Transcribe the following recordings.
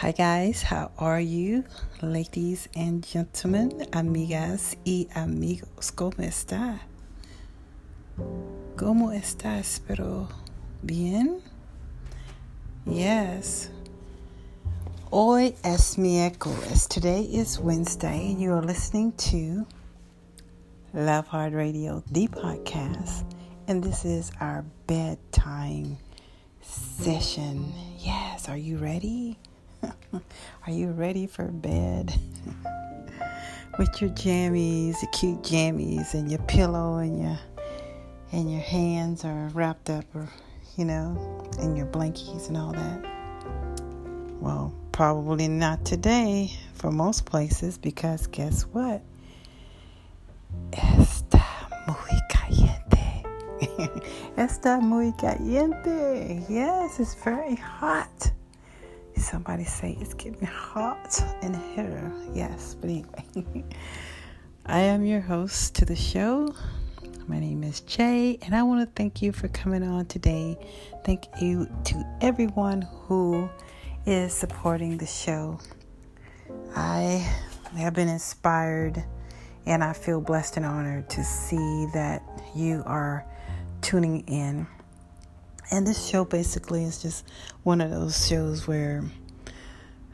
Hi guys, how are you? Ladies and gentlemen, amigas y amigos, ¿cómo está? ¿Cómo estás? Pero bien. Yes. Hoy es miércoles. Today is Wednesday. And you are listening to Love Hard Radio, the podcast, and this is our bedtime session. Yes, are you ready? Are you ready for bed? With your jammies, your cute jammies, and your pillow, and your and your hands are wrapped up, or you know, and your blankies and all that. Well, probably not today for most places because guess what? Está muy caliente. Está muy caliente. Yes, it's very hot. Somebody say it's getting hot in here. Yes, but anyway, I am your host to the show. My name is Jay, and I want to thank you for coming on today. Thank you to everyone who is supporting the show. I have been inspired, and I feel blessed and honored to see that you are tuning in and this show basically is just one of those shows where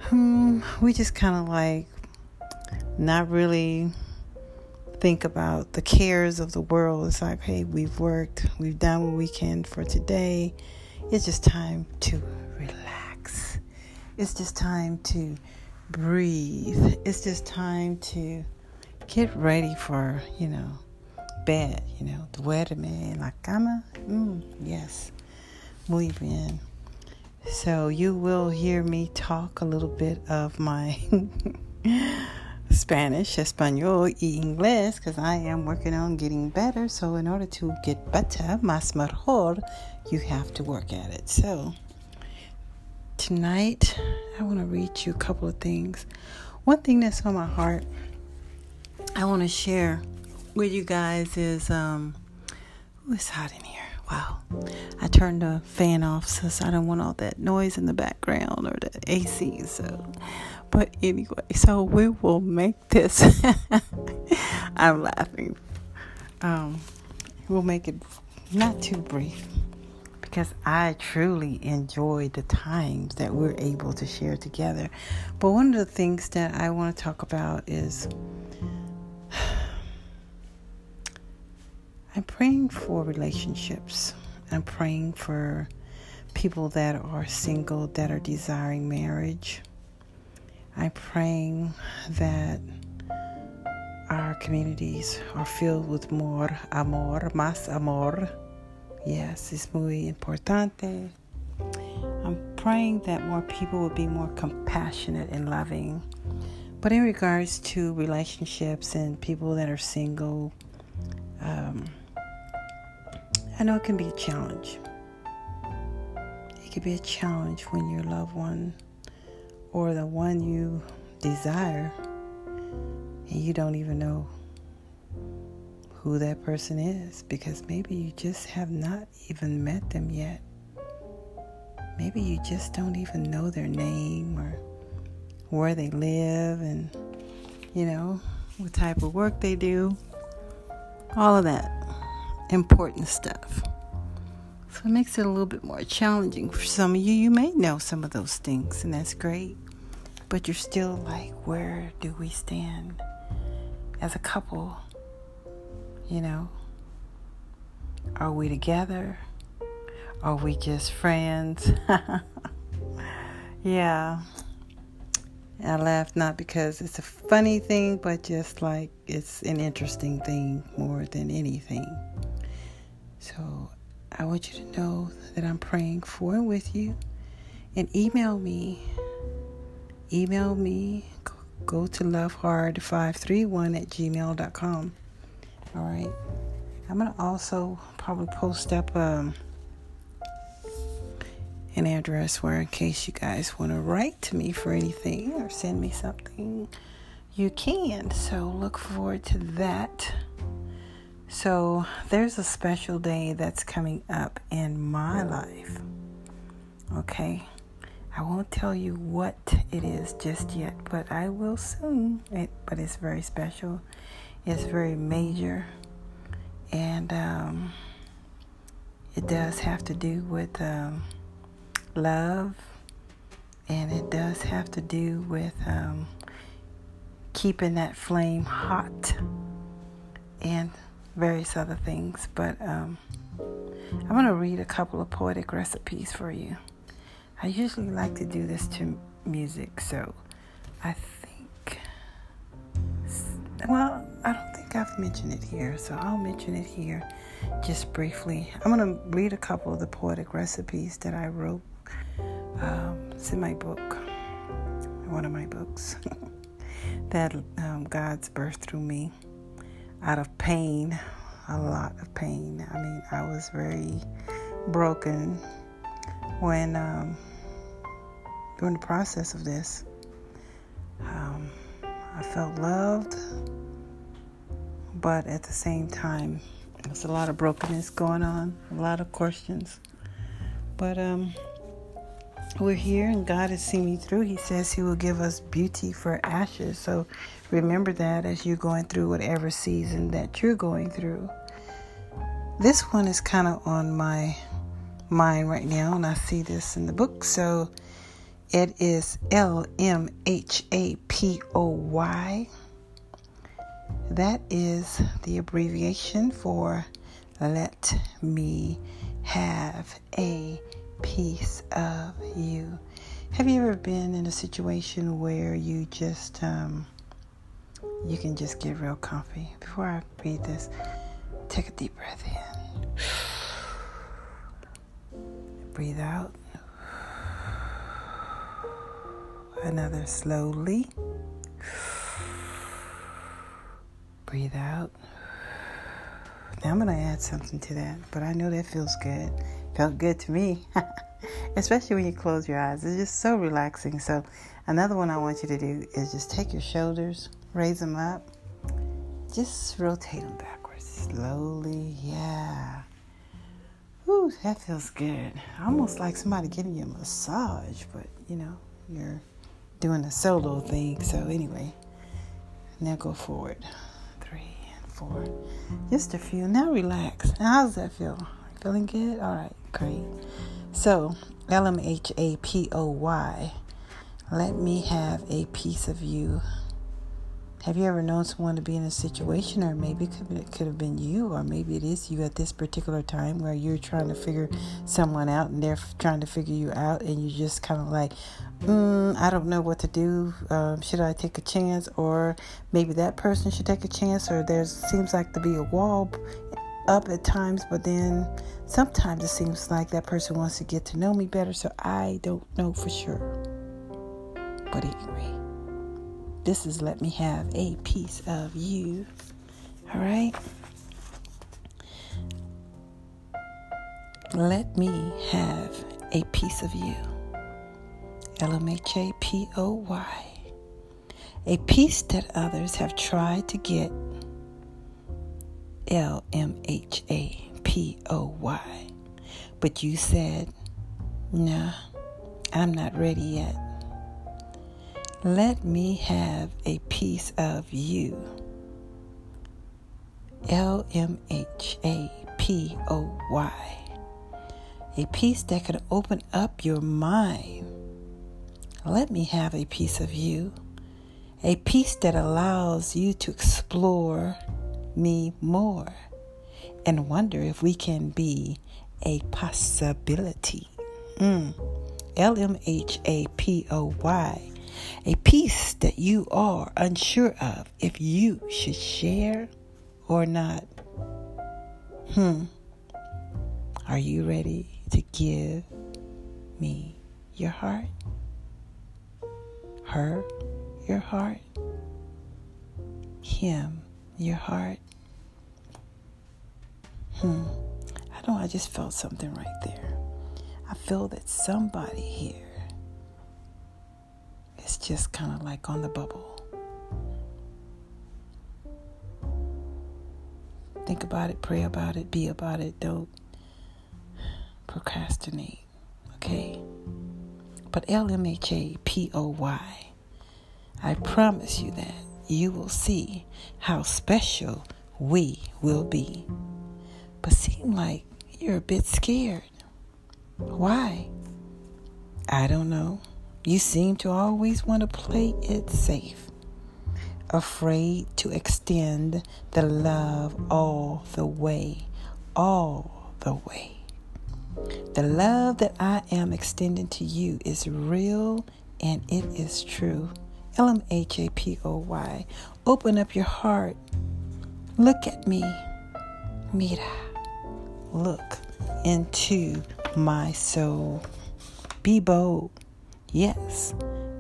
hmm, we just kind of like not really think about the cares of the world. It's like, hey, we've worked, we've done what we can for today. It's just time to relax. It's just time to breathe. It's just time to get ready for, you know, bed, you know, duerme la cama. Mm, yes. Muy bien. So you will hear me talk a little bit of my Spanish, Espanol, y Inglés because I am working on getting better. So in order to get better, más mejor, you have to work at it. So tonight, I want to read you a couple of things. One thing that's on my heart, I want to share with you guys is um, oh, it's hot in here. Wow. I turned the fan off since I don't want all that noise in the background or the AC. So, but anyway, so we will make this. I'm laughing. Um, we'll make it not too brief because I truly enjoy the times that we're able to share together. But one of the things that I want to talk about is I'm praying for relationships. I'm praying for people that are single that are desiring marriage. I'm praying that our communities are filled with more amor, más amor. Yes, it's muy importante. I'm praying that more people will be more compassionate and loving. But in regards to relationships and people that are single, um, I know it can be a challenge. It can be a challenge when your loved one or the one you desire and you don't even know who that person is because maybe you just have not even met them yet. Maybe you just don't even know their name or where they live and, you know, what type of work they do. All of that important stuff. So it makes it a little bit more challenging for some of you. You may know some of those things, and that's great. But you're still like, where do we stand as a couple? You know, are we together? Are we just friends? yeah. I laugh not because it's a funny thing, but just like it's an interesting thing more than anything. So I want you to know that I'm praying for and with you. And email me. Email me. Go to lovehard531 at gmail.com. All right. I'm going to also probably post up um, an address where, in case you guys want to write to me for anything or send me something, you can. So look forward to that. So, there's a special day that's coming up in my life. Okay? I won't tell you what it is just yet, but I will soon. It, but it's very special. It's very major, and um, it does have to do with um, love, and it does have to do with um, keeping that flame hot, various other things. But um, I'm going to read a couple of poetic recipes for you. I usually like to do this to music, so I think, well, I don't think I've mentioned it here, so I'll mention it here just briefly. I'm going to read a couple of the poetic recipes that I wrote. Um, it's in my book, one of my books, that um, God's birth through me out of pain, a lot of pain. I mean, I was very broken when um, during the process of this. Um, I felt loved, but at the same time, there's a lot of brokenness going on, a lot of questions. But um, we're here, and God has seen me through. He says He will give us beauty for ashes. So remember that as you're going through whatever season that you're going through. This one is kind of on my mind right now, and I see this in the book. So it is L M H A P O Y. That is the abbreviation for Let Me Have a Piece of You. Have you ever been in a situation where you just, um, you can just get real comfy? Before I read this, take a deep breath in. Breathe out. Another slowly. Breathe out. Now I'm going to add something to that, but I know that feels good. Felt good to me, especially when you close your eyes. It's just so relaxing. So, another one I want you to do is just take your shoulders, raise them up, just rotate them backwards slowly. Yeah. Whew, that feels good. Almost like somebody giving you a massage, but you know, you're doing a solo thing. So, anyway, now go forward. Three and four. Just a few. Now relax. Now, how does that feel? Feeling good? All right, great. So, L M H A P O Y. Let me have a piece of you. Have you ever known someone to be in a situation, or maybe it could, have been you, or maybe it is you at this particular time where you're trying to figure someone out and they're trying to figure you out, and you're just kind of like, mm, I don't know what to do. Um, should I take a chance, or maybe that person should take a chance, or there seems like to be a wall up at times, but then sometimes it seems like that person wants to get to know me better, so I don't know for sure. But anyway. This is Let Me Have a Piece of You. All right? Let me have a piece of you. L M H A P O Y. A piece that others have tried to get. L M H A P O Y. But you said, nah, I'm not ready yet. Let me have a piece of you. L M H A P O Y. A piece that can open up your mind. Let me have a piece of you. A piece that allows you to explore me more and wonder if we can be a possibility. Mm. L M H A P O Y a piece that you are unsure of if you should share or not. Hmm. Are you ready to give me your heart? Her, your heart? Him, your heart? Hmm. I don't know I just felt something right there. I feel that somebody here is just kind of like on the bubble. Think about it, pray about it, be about it. Don't procrastinate, okay? but L M H A P O Y. I promise you that you will see how special we will be. But seem like you're a bit scared. Why? I don't know. You seem to always want to play it safe. Afraid to extend the love all the way, all the way. The love that I am extending to you is real and it is true. L M H A P O Y. Open up your heart. Look at me. Mira. Look into my soul. Be bold. Yes,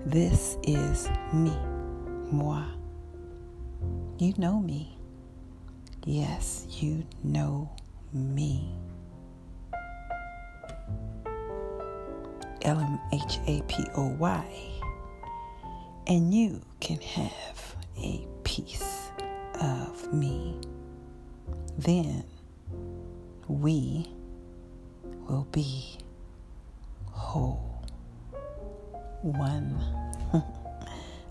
this is me. Moi. You know me. Yes, you know me. L M H A P O Y. And you can have a piece of me. Then we will be whole. One.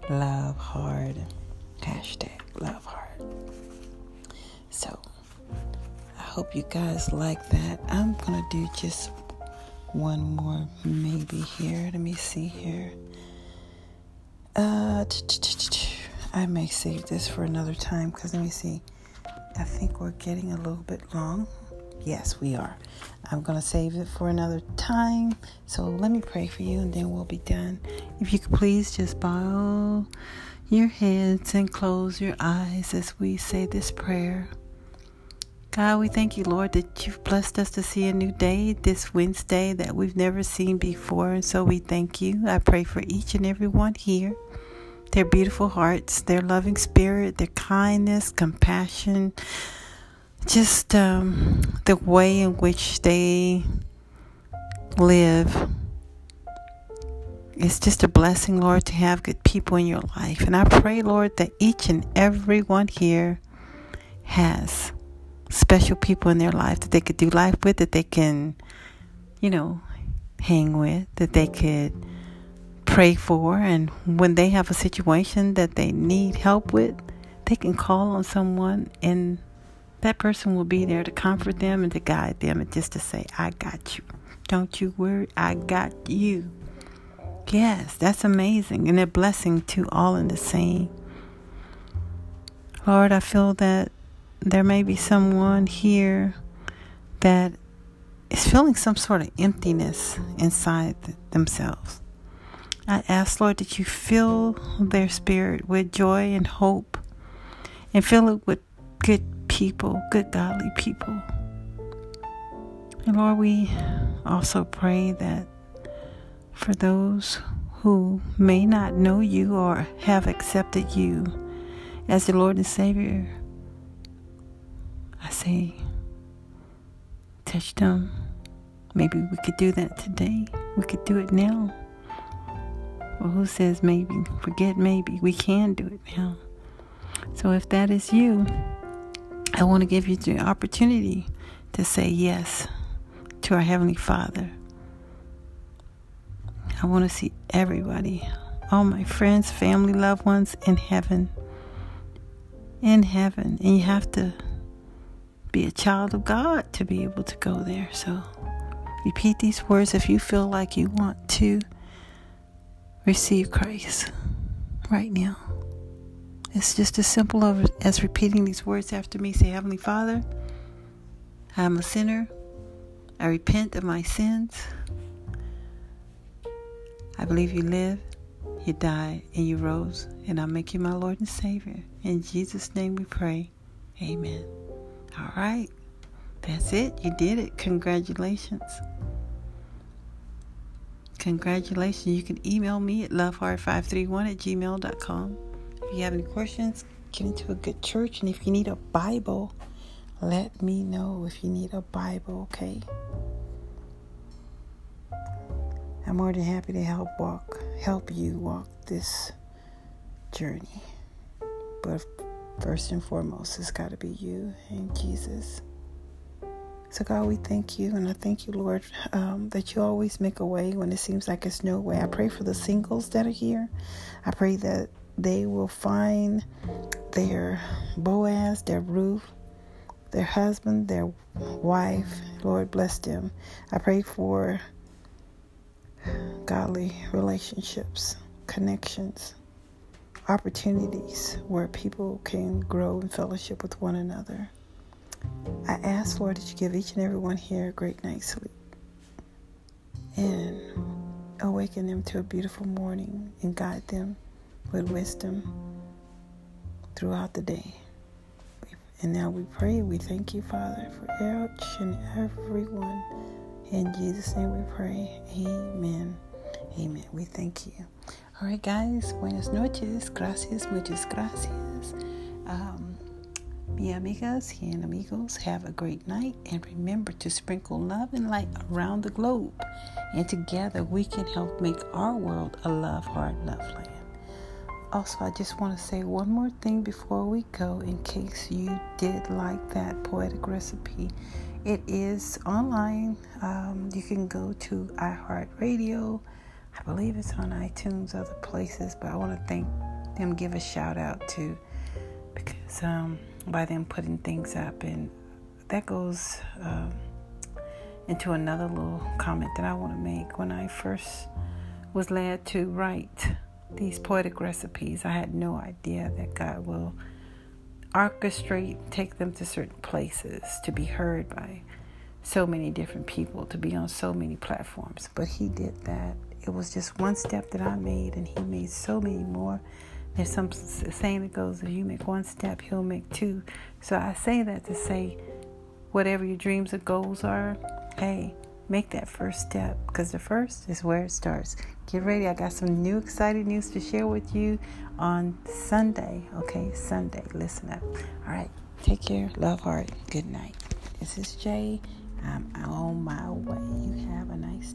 love hard. Hashtag love hard. So, I hope you guys like that. I'm going to do just one more maybe here. Let me see here. Uh, I may save this for another time because let me see. I think we're getting a little bit long. Yes, we are. I'm going to save it for another time. So let me pray for you and then we'll be done. If you could please just bow your heads and close your eyes as we say this prayer. God, we thank you, Lord, that you've blessed us to see a new day this Wednesday that we've never seen before. And so we thank you. I pray for each and every one here, their beautiful hearts, their loving spirit, their kindness, compassion, just um, the way in which they live. It's just a blessing, Lord, to have good people in your life. And I pray, Lord, that each and every one here has special people in their life that they could do life with, that they can, you know, hang with, that they could pray for. And when they have a situation that they need help with, they can call on someone and that person will be there to comfort them and to guide them and just to say, I got you. Don't you worry, I got you. Yes, that's amazing and a blessing to all in the same. Lord, I feel that there may be someone here that is feeling some sort of emptiness inside themselves. I ask, Lord, that you fill their spirit with joy and hope and fill it with good people, good godly people. And Lord, we also pray that for those who may not know you or have accepted you as the Lord and Savior, I say, touch them. Maybe we could do that today. We could do it now. Well, who says maybe? Forget maybe. We can do it now. So if that is you, I want to give you the opportunity to say yes to our Heavenly Father. I want to see everybody, all my friends, family, loved ones in heaven. In heaven. And you have to be a child of God to be able to go there. So repeat these words if you feel like you want to receive Christ right now. It's just as simple as repeating these words after me. Say, Heavenly Father, I am a sinner. I repent of my sins. I believe you live, you died, and you rose, and I make you my Lord and Savior. In Jesus' name we pray. Amen. All right. That's it. You did it. Congratulations. Congratulations. You can email me at lovehard531 at gmail.com. If you have any questions, get into a good church. And if you need a Bible, let me know if you need a Bible, okay? I'm more than happy to help walk, help you walk this journey. But First and foremost, it's got to be you and Jesus. So, God, we thank you, and I thank you, Lord, um, that you always make a way when it seems like it's no way. I pray for the singles that are here. I pray that they will find their Boaz, their Ruth, their husband, their wife. Lord, bless them. I pray for godly relationships, connections, opportunities where people can grow in fellowship with one another. I ask, Lord, that you give each and every one here a great night's sleep and awaken them to a beautiful morning and guide them with wisdom throughout the day. And now we pray, we thank you, Father, for each and every one. In Jesus' name we pray. Amen. Amen. We thank you. All right, guys. Buenas noches. Gracias. Muchas gracias. Um, Mi amigas and amigos, have a great night and remember to sprinkle love and light around the globe. And together we can help make our world a love heart love land. Also, I just want to say one more thing before we go in case you did like that poetic recipe. It is online. Um, you can go to iHeartRadio. I believe it's on iTunes, other places, but I want to thank them, give a shout out to because um, by them putting things up. And that goes uh, into another little comment that I want to make. When I first was led to write these poetic recipes, I had no idea that God will orchestrate, take them to certain places to be heard by so many different people, to be on so many platforms. But He did that. It was just one step that I made, and He made so many more there's some saying that goes, if you make one step, he'll make two. So I say that to say, whatever your dreams or goals are, hey, make that first step because the first is where it starts. Get ready. I got some new exciting news to share with you on Sunday. Okay, Sunday. Listen up. All right. Take care. Love hard. Good night. This is Jay. I'm on my way. You have a nice